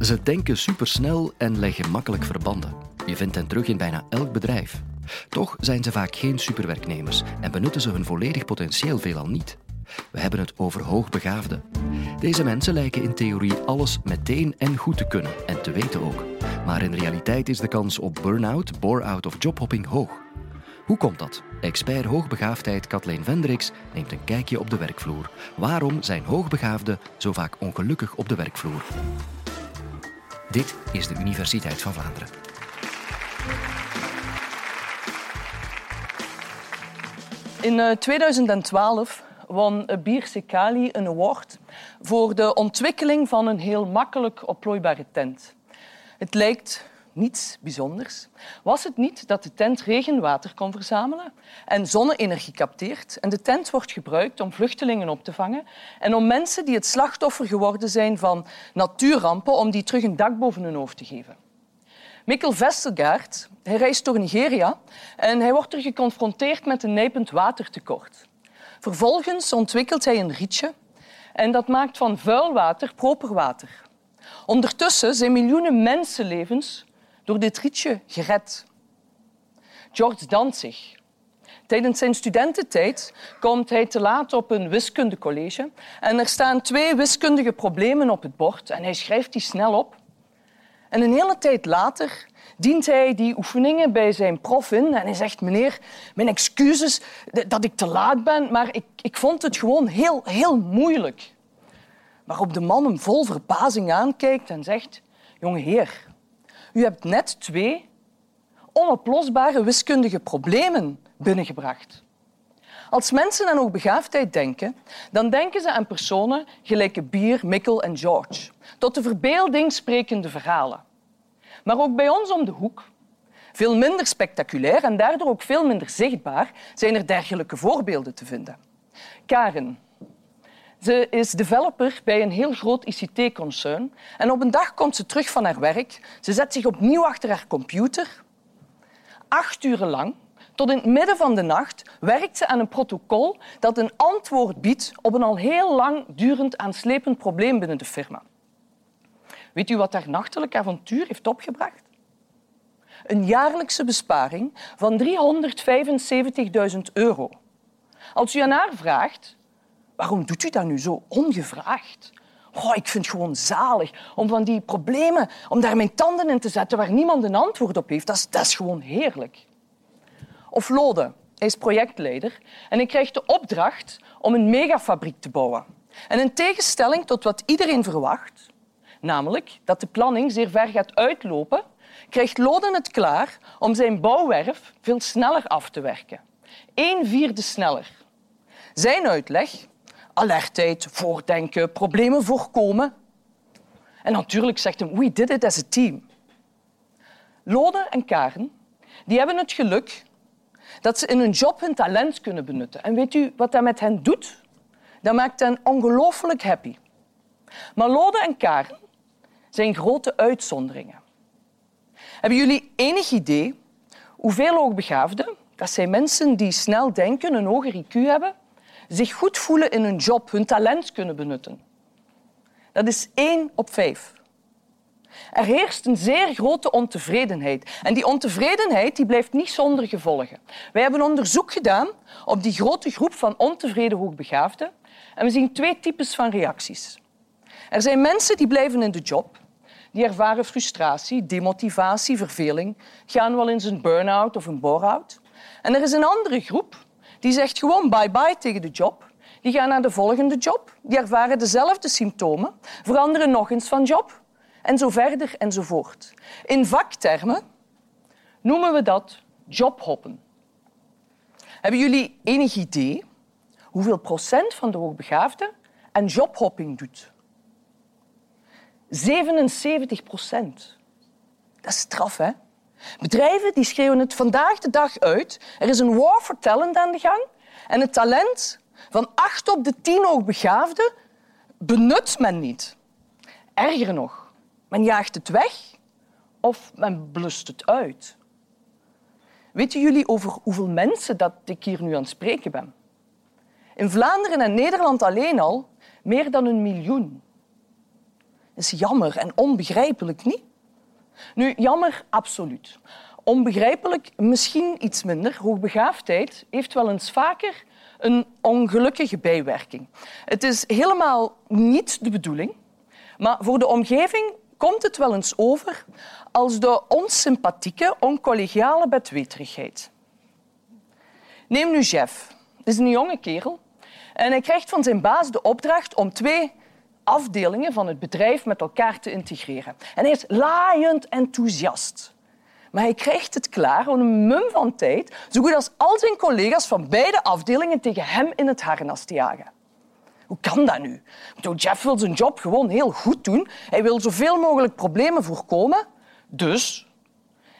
Ze denken supersnel en leggen makkelijk verbanden. Je vindt hen terug in bijna elk bedrijf. Toch zijn ze vaak geen superwerknemers en benutten ze hun volledig potentieel veelal niet. We hebben het over hoogbegaafden. Deze mensen lijken in theorie alles meteen en goed te kunnen en te weten ook. Maar in realiteit is de kans op burn-out, bore-out of jobhopping hoog. Hoe komt dat? Expert hoogbegaafdheid Kathleen Vendricks neemt een kijkje op de werkvloer. Waarom zijn hoogbegaafden zo vaak ongelukkig op de werkvloer? Dit is de Universiteit van Vlaanderen. In 2012 eh, won Bir Sekali een award voor de ontwikkeling van een heel makkelijk oplooibare tent. Het lijkt niets bijzonders. Was het niet dat de tent regenwater kon verzamelen en zonne-energie capteert en de tent wordt gebruikt om vluchtelingen op te vangen en om mensen die het slachtoffer geworden zijn van natuurrampen, om die terug een dak boven hun hoofd te geven. Mikkel Vestergaard hij reist door Nigeria en hij wordt er geconfronteerd met een nijpend watertekort. Vervolgens ontwikkelt hij een rietje en dat maakt van vuil water proper water. Ondertussen zijn miljoenen mensenlevens door dit rietje gered. George Danzig. Tijdens zijn studententijd komt hij te laat op een wiskundecollege en er staan twee wiskundige problemen op het bord en hij schrijft die snel op. En een hele tijd later dient hij die oefeningen bij zijn prof in en hij zegt, meneer, mijn excuses dat ik te laat ben, maar ik, ik vond het gewoon heel, heel moeilijk. Waarop de man hem vol verbazing aankijkt en zegt, jonge heer, u hebt net twee onoplosbare wiskundige problemen binnengebracht. Als mensen aan hoogbegaafdheid denken, dan denken ze aan personen gelijk Bier, Mikkel en George. Tot de verbeelding sprekende verhalen. Maar ook bij ons om de hoek, veel minder spectaculair en daardoor ook veel minder zichtbaar, zijn er dergelijke voorbeelden te vinden. Karen, ze is developer bij een heel groot ICT-concern. En op een dag komt ze terug van haar werk. Ze zet zich opnieuw achter haar computer. Acht uren lang, tot in het midden van de nacht, werkt ze aan een protocol dat een antwoord biedt op een al heel lang durend aanslepend probleem binnen de firma. Weet u wat haar nachtelijk avontuur heeft opgebracht? Een jaarlijkse besparing van 375.000 euro. Als u aan haar vraagt waarom doet u dat nu zo ongevraagd? Ik vind het gewoon zalig om van die problemen, om daar mijn tanden in te zetten waar niemand een antwoord op heeft. Dat is, gewoon heerlijk. Of Lode, hij is projectleider en hij krijgt de opdracht om een megafabriek te bouwen. En in tegenstelling tot wat iedereen verwacht, namelijk dat de planning zeer ver gaat uitlopen, krijgt Loden het klaar om zijn bouwwerf veel sneller af te werken. Een vierde sneller. Zijn uitleg alertheid, voordenken, problemen voorkomen. En natuurlijk zegt hem, we did it as a team. Lode en Karen die hebben het geluk dat ze in hun job hun talent kunnen benutten. En weet u wat dat met hen doet? Dat maakt hen ongelooflijk happy. Maar Lode en Karen zijn grote uitzonderingen. Hebben jullie enig idee hoeveel hoogbegaafden, dat zijn mensen die snel denken, een hoger IQ hebben, zich goed voelen in hun job, hun talent kunnen benutten. Dat is één op vijf. Er heerst een zeer grote ontevredenheid. En die ontevredenheid die blijft niet zonder gevolgen. Wij hebben onderzoek gedaan op die grote groep van ontevreden hoogbegaafden. En we zien twee types van reacties. Er zijn mensen die blijven in de job. Die ervaren frustratie, demotivatie, verveling, gaan wel eens een burn-out of een bore-out. En er is een andere groep die zegt gewoon bye-bye tegen de job. Die gaan naar de volgende job. Die ervaren dezelfde symptomen, veranderen nog eens van job en zo verder enzovoort. In vaktermen noemen we dat jobhoppen. Hebben jullie enig idee hoeveel procent van de hoogbegaafden aan jobhopping doet? 77 procent. Dat is straf, hè? Bedrijven die schreeuwen het vandaag de dag uit. Er is een war for talent aan de gang. En het talent van acht op de tien hoogbegaafden benut men niet. Erger nog, men jaagt het weg of men blust het uit. Weten jullie over hoeveel mensen dat ik hier nu aan het spreken ben? In Vlaanderen en Nederland alleen al meer dan een miljoen. is jammer en onbegrijpelijk, niet? Nu, jammer, absoluut. Onbegrijpelijk, misschien iets minder. Hoogbegaafdheid heeft wel eens vaker een ongelukkige bijwerking. Het is helemaal niet de bedoeling, maar voor de omgeving komt het wel eens over als de onsympathieke, oncollegiale bedweterigheid. Neem nu Jeff. Dat is een jonge kerel. En hij krijgt van zijn baas de opdracht om twee afdelingen van het bedrijf met elkaar te integreren. En hij is laaiend enthousiast. Maar hij krijgt het klaar om een mum van tijd, zo goed als al zijn collega's van beide afdelingen tegen hem in het harnas te jagen. Hoe kan dat nu? Jeff wil zijn job gewoon heel goed doen. Hij wil zoveel mogelijk problemen voorkomen. Dus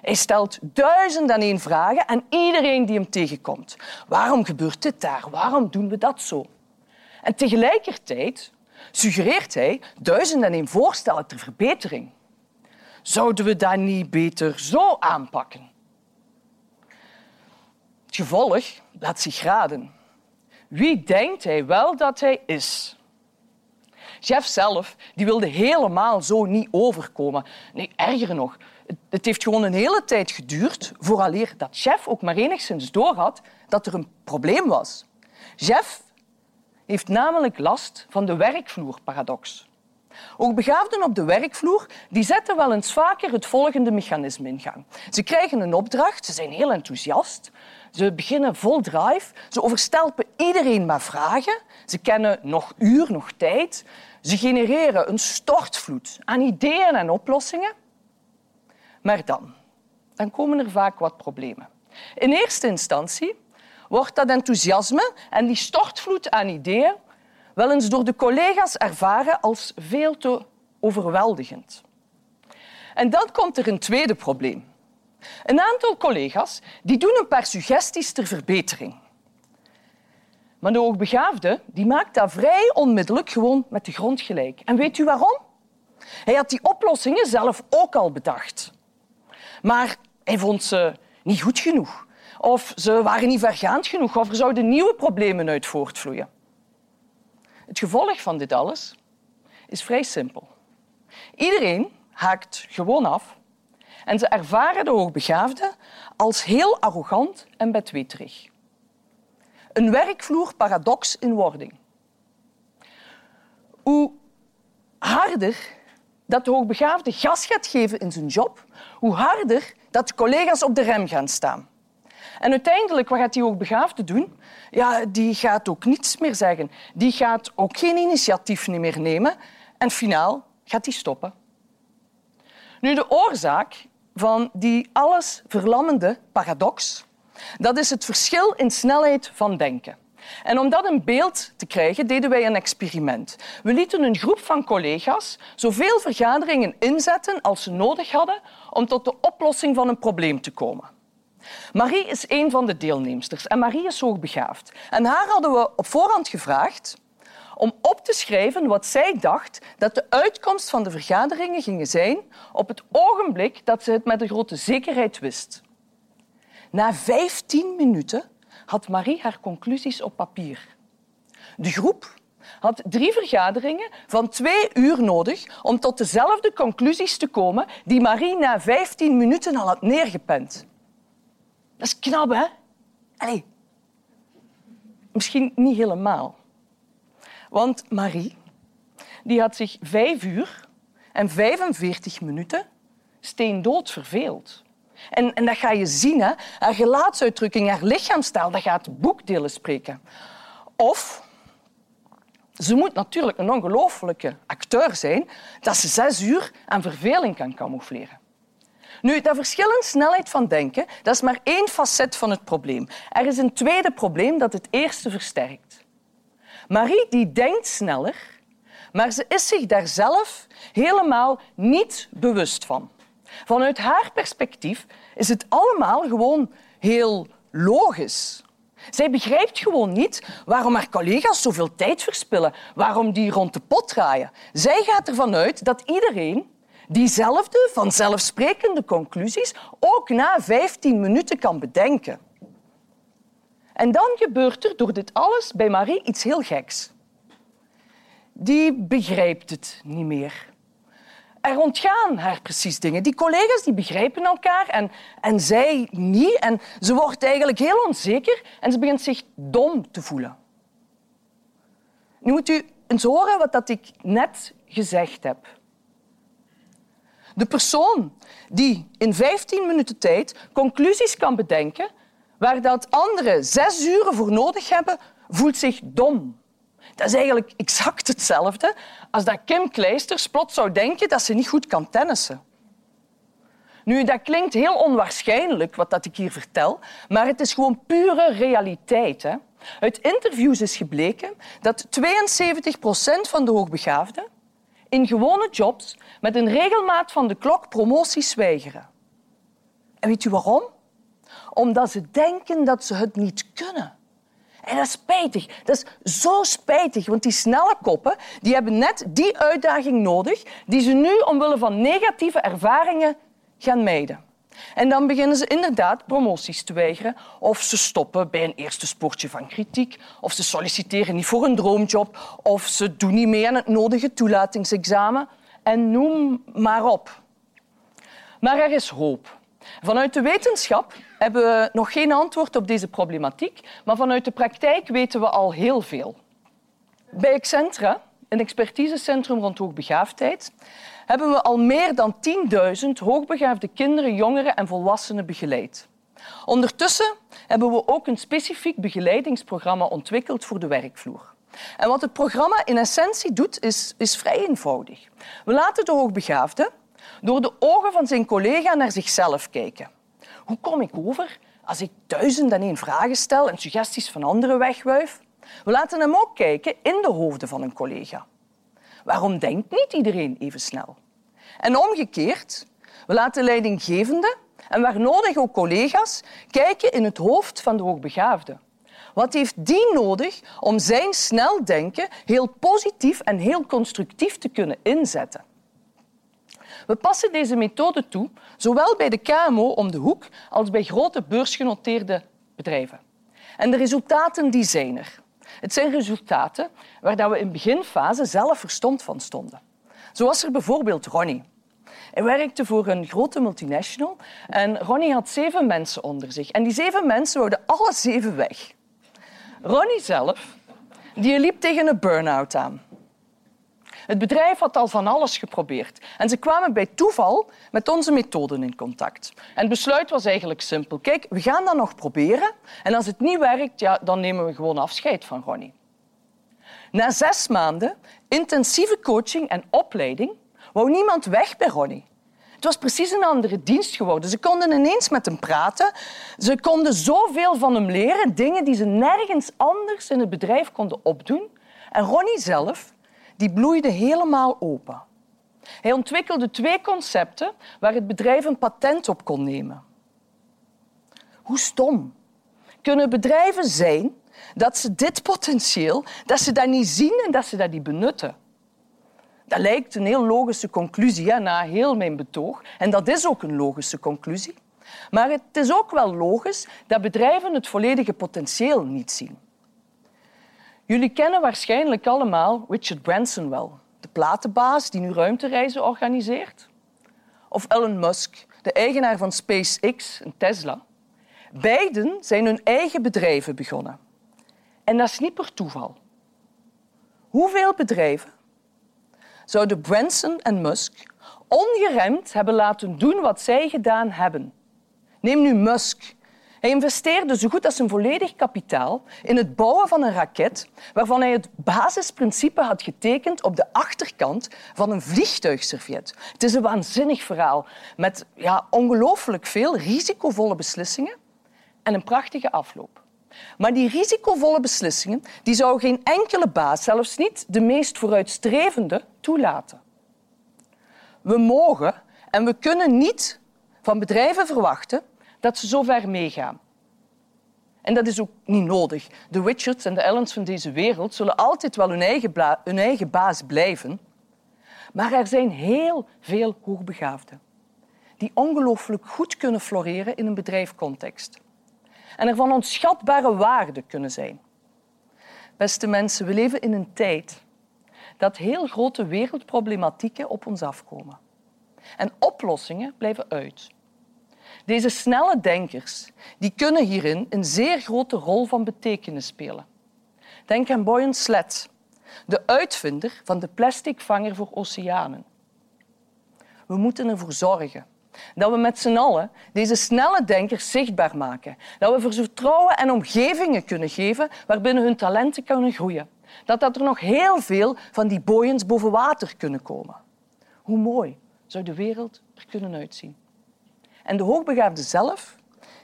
hij stelt duizend en één vragen aan iedereen die hem tegenkomt. Waarom gebeurt dit daar? Waarom doen we dat zo? En tegelijkertijd suggereert hij duizend en één voorstellen ter verbetering. Zouden we dat niet beter zo aanpakken? Het gevolg laat zich raden. Wie denkt hij wel dat hij is? Jeff zelf die wilde helemaal zo niet overkomen. Nee, erger nog. Het heeft gewoon een hele tijd geduurd vooraleer dat Jeff ook maar enigszins doorhad dat er een probleem was. Jeff heeft namelijk last van de werkvloerparadox. Ook begaafden op de werkvloer die zetten wel eens vaker het volgende mechanisme in gang. Ze krijgen een opdracht, ze zijn heel enthousiast, ze beginnen vol drive, ze overstelpen iedereen met vragen, ze kennen nog uur, nog tijd, ze genereren een stortvloed aan ideeën en oplossingen. Maar dan, dan komen er vaak wat problemen. In eerste instantie wordt dat enthousiasme en die stortvloed aan ideeën wel eens door de collega's ervaren als veel te overweldigend. En dan komt er een tweede probleem. Een aantal collega's die doen een paar suggesties ter verbetering. Maar de hoogbegaafde die maakt dat vrij onmiddellijk gewoon met de grond gelijk. En weet u waarom? Hij had die oplossingen zelf ook al bedacht. Maar hij vond ze niet goed genoeg. Of ze waren niet vergaand genoeg. Of er zouden nieuwe problemen uit voortvloeien. Het gevolg van dit alles is vrij simpel. Iedereen haakt gewoon af en ze ervaren de hoogbegaafde als heel arrogant en bedweterig. Een werkvloerparadox in wording. Hoe harder dat de hoogbegaafde gas gaat geven in zijn job, hoe harder dat de collega's op de rem gaan staan. En uiteindelijk, wat gaat die hoogbegaafde doen? Ja, die gaat ook niets meer zeggen. Die gaat ook geen initiatief meer nemen. En finaal gaat die stoppen. Nu, de oorzaak van die alles verlammende paradox, dat is het verschil in snelheid van denken. En om dat een beeld te krijgen, deden wij een experiment. We lieten een groep van collega's zoveel vergaderingen inzetten als ze nodig hadden om tot de oplossing van een probleem te komen. Marie is een van de deelnemsters en Marie is hoogbegaafd. En haar hadden we op voorhand gevraagd om op te schrijven wat zij dacht dat de uitkomst van de vergaderingen gingen zijn op het ogenblik dat ze het met een grote zekerheid wist. Na 15 minuten had Marie haar conclusies op papier. De groep had drie vergaderingen van twee uur nodig om tot dezelfde conclusies te komen die Marie na 15 minuten al had neergepend. Dat is knap, hè? Misschien niet helemaal. Want Marie die had zich vijf uur en 45 minuten steendood verveeld. En, en dat ga je zien, hè? haar gelaatsuitdrukking, haar lichaamstaal, dat gaat boekdelen spreken. Of ze moet natuurlijk een ongelooflijke acteur zijn dat ze zes uur aan verveling kan camoufleren. Nu, dat verschil in snelheid van denken dat is maar één facet van het probleem. Er is een tweede probleem dat het eerste versterkt. Marie die denkt sneller, maar ze is zich daar zelf helemaal niet bewust van. Vanuit haar perspectief is het allemaal gewoon heel logisch. Zij begrijpt gewoon niet waarom haar collega's zoveel tijd verspillen, waarom die rond de pot draaien. Zij gaat ervan uit dat iedereen diezelfde vanzelfsprekende conclusies ook na 15 minuten kan bedenken. En dan gebeurt er door dit alles bij Marie iets heel geks. Die begrijpt het niet meer. er ontgaan haar precies dingen. Die collega's die begrijpen elkaar en, en zij niet. En ze wordt eigenlijk heel onzeker en ze begint zich dom te voelen. Nu moet u eens horen wat ik net gezegd heb. De persoon die in 15 minuten tijd conclusies kan bedenken waar dat anderen zes uren voor nodig hebben, voelt zich dom. Dat is eigenlijk exact hetzelfde als dat Kim Kleisters plots zou denken dat ze niet goed kan tennissen. Nu, dat klinkt heel onwaarschijnlijk, wat dat ik hier vertel, maar het is gewoon pure realiteit. Hè? Uit interviews is gebleken dat 72 procent van de hoogbegaafden in gewone jobs met een regelmaat van de klok promoties weigeren. En weet u waarom? Omdat ze denken dat ze het niet kunnen. En dat is spijtig. Dat is zo spijtig, want die snelle koppen die hebben net die uitdaging nodig die ze nu omwille van negatieve ervaringen gaan mijden. En dan beginnen ze inderdaad promoties te weigeren. Of ze stoppen bij een eerste sportje van kritiek. Of ze solliciteren niet voor een droomjob. Of ze doen niet mee aan het nodige toelatingsexamen. En noem maar op. Maar er is hoop. Vanuit de wetenschap hebben we nog geen antwoord op deze problematiek, maar vanuit de praktijk weten we al heel veel. Bij Excentra, een expertisecentrum rond hoogbegaafdheid, hebben we al meer dan 10.000 hoogbegaafde kinderen, jongeren en volwassenen begeleid. Ondertussen hebben we ook een specifiek begeleidingsprogramma ontwikkeld voor de werkvloer. En wat het programma in essentie doet, is, is vrij eenvoudig. We laten de hoogbegaafde door de ogen van zijn collega naar zichzelf kijken. Hoe kom ik over als ik duizend en één vragen stel en suggesties van anderen wegwuif? We laten hem ook kijken in de hoofden van een collega. Waarom denkt niet iedereen even snel? En omgekeerd, we laten leidinggevenden en waar nodig ook collega's kijken in het hoofd van de hoogbegaafde. Wat heeft die nodig om zijn snel denken heel positief en heel constructief te kunnen inzetten? We passen deze methode toe, zowel bij de KMO om de hoek als bij grote beursgenoteerde bedrijven. En de resultaten die zijn er. Het zijn resultaten waar we in beginfase zelf verstomd van stonden. Zo was er bijvoorbeeld Ronnie. Hij werkte voor een grote multinational en Ronnie had zeven mensen onder zich. En die zeven mensen wouden alle zeven weg. Ronnie zelf die liep tegen een burn-out aan. Het bedrijf had al van alles geprobeerd en ze kwamen bij toeval met onze methoden in contact. En het besluit was eigenlijk simpel. Kijk, we gaan dat nog proberen en als het niet werkt, ja, dan nemen we gewoon afscheid van Ronnie. Na zes maanden intensieve coaching en opleiding wou niemand weg bij Ronnie. Het was precies een andere dienst geworden. Ze konden ineens met hem praten. Ze konden zoveel van hem leren, dingen die ze nergens anders in het bedrijf konden opdoen. En Ronnie zelf die bloeide helemaal open. Hij ontwikkelde twee concepten waar het bedrijf een patent op kon nemen. Hoe stom kunnen bedrijven zijn dat ze dit potentieel, dat ze dat niet zien en dat ze dat niet benutten? Dat lijkt een heel logische conclusie na heel mijn betoog. En dat is ook een logische conclusie. Maar het is ook wel logisch dat bedrijven het volledige potentieel niet zien. Jullie kennen waarschijnlijk allemaal Richard Branson wel, de platenbaas die nu ruimtereizen organiseert. Of Elon Musk, de eigenaar van SpaceX en Tesla. Beiden zijn hun eigen bedrijven begonnen. En dat is niet per toeval. Hoeveel bedrijven zouden Branson en Musk ongeremd hebben laten doen wat zij gedaan hebben? Neem nu Musk, hij investeerde zo goed als zijn volledig kapitaal in het bouwen van een raket waarvan hij het basisprincipe had getekend op de achterkant van een vliegtuigserviet. Het is een waanzinnig verhaal met ja, ongelooflijk veel risicovolle beslissingen en een prachtige afloop. Maar die risicovolle beslissingen die zou geen enkele baas, zelfs niet de meest vooruitstrevende, toelaten. We mogen en we kunnen niet van bedrijven verwachten dat ze zo ver meegaan. En dat is ook niet nodig. De Richards en de Ellens van deze wereld zullen altijd wel hun eigen, hun eigen baas blijven. Maar er zijn heel veel hoogbegaafden die ongelooflijk goed kunnen floreren in een bedrijfcontext. En er van onschatbare waarde kunnen zijn. Beste mensen, we leven in een tijd dat heel grote wereldproblematieken op ons afkomen. En oplossingen blijven uit. Deze snelle denkers die kunnen hierin een zeer grote rol van betekenis spelen. Denk aan Boyan Slet, de uitvinder van de plasticvanger voor oceanen. We moeten ervoor zorgen dat we met z'n allen deze snelle denkers zichtbaar maken. Dat we vertrouwen en omgevingen kunnen geven waarbinnen hun talenten kunnen groeien. Dat, dat er nog heel veel van die boyens boven water kunnen komen. Hoe mooi zou de wereld er kunnen uitzien. En de hoogbegaafde zelf,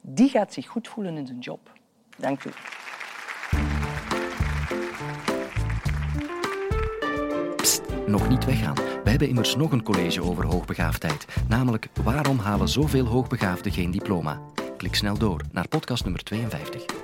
die gaat zich goed voelen in zijn job. Dank u. Nog niet weggaan. We hebben immers nog een college over hoogbegaafdheid. Namelijk, waarom halen zoveel hoogbegaafden geen diploma? Klik snel door naar podcast nummer 52.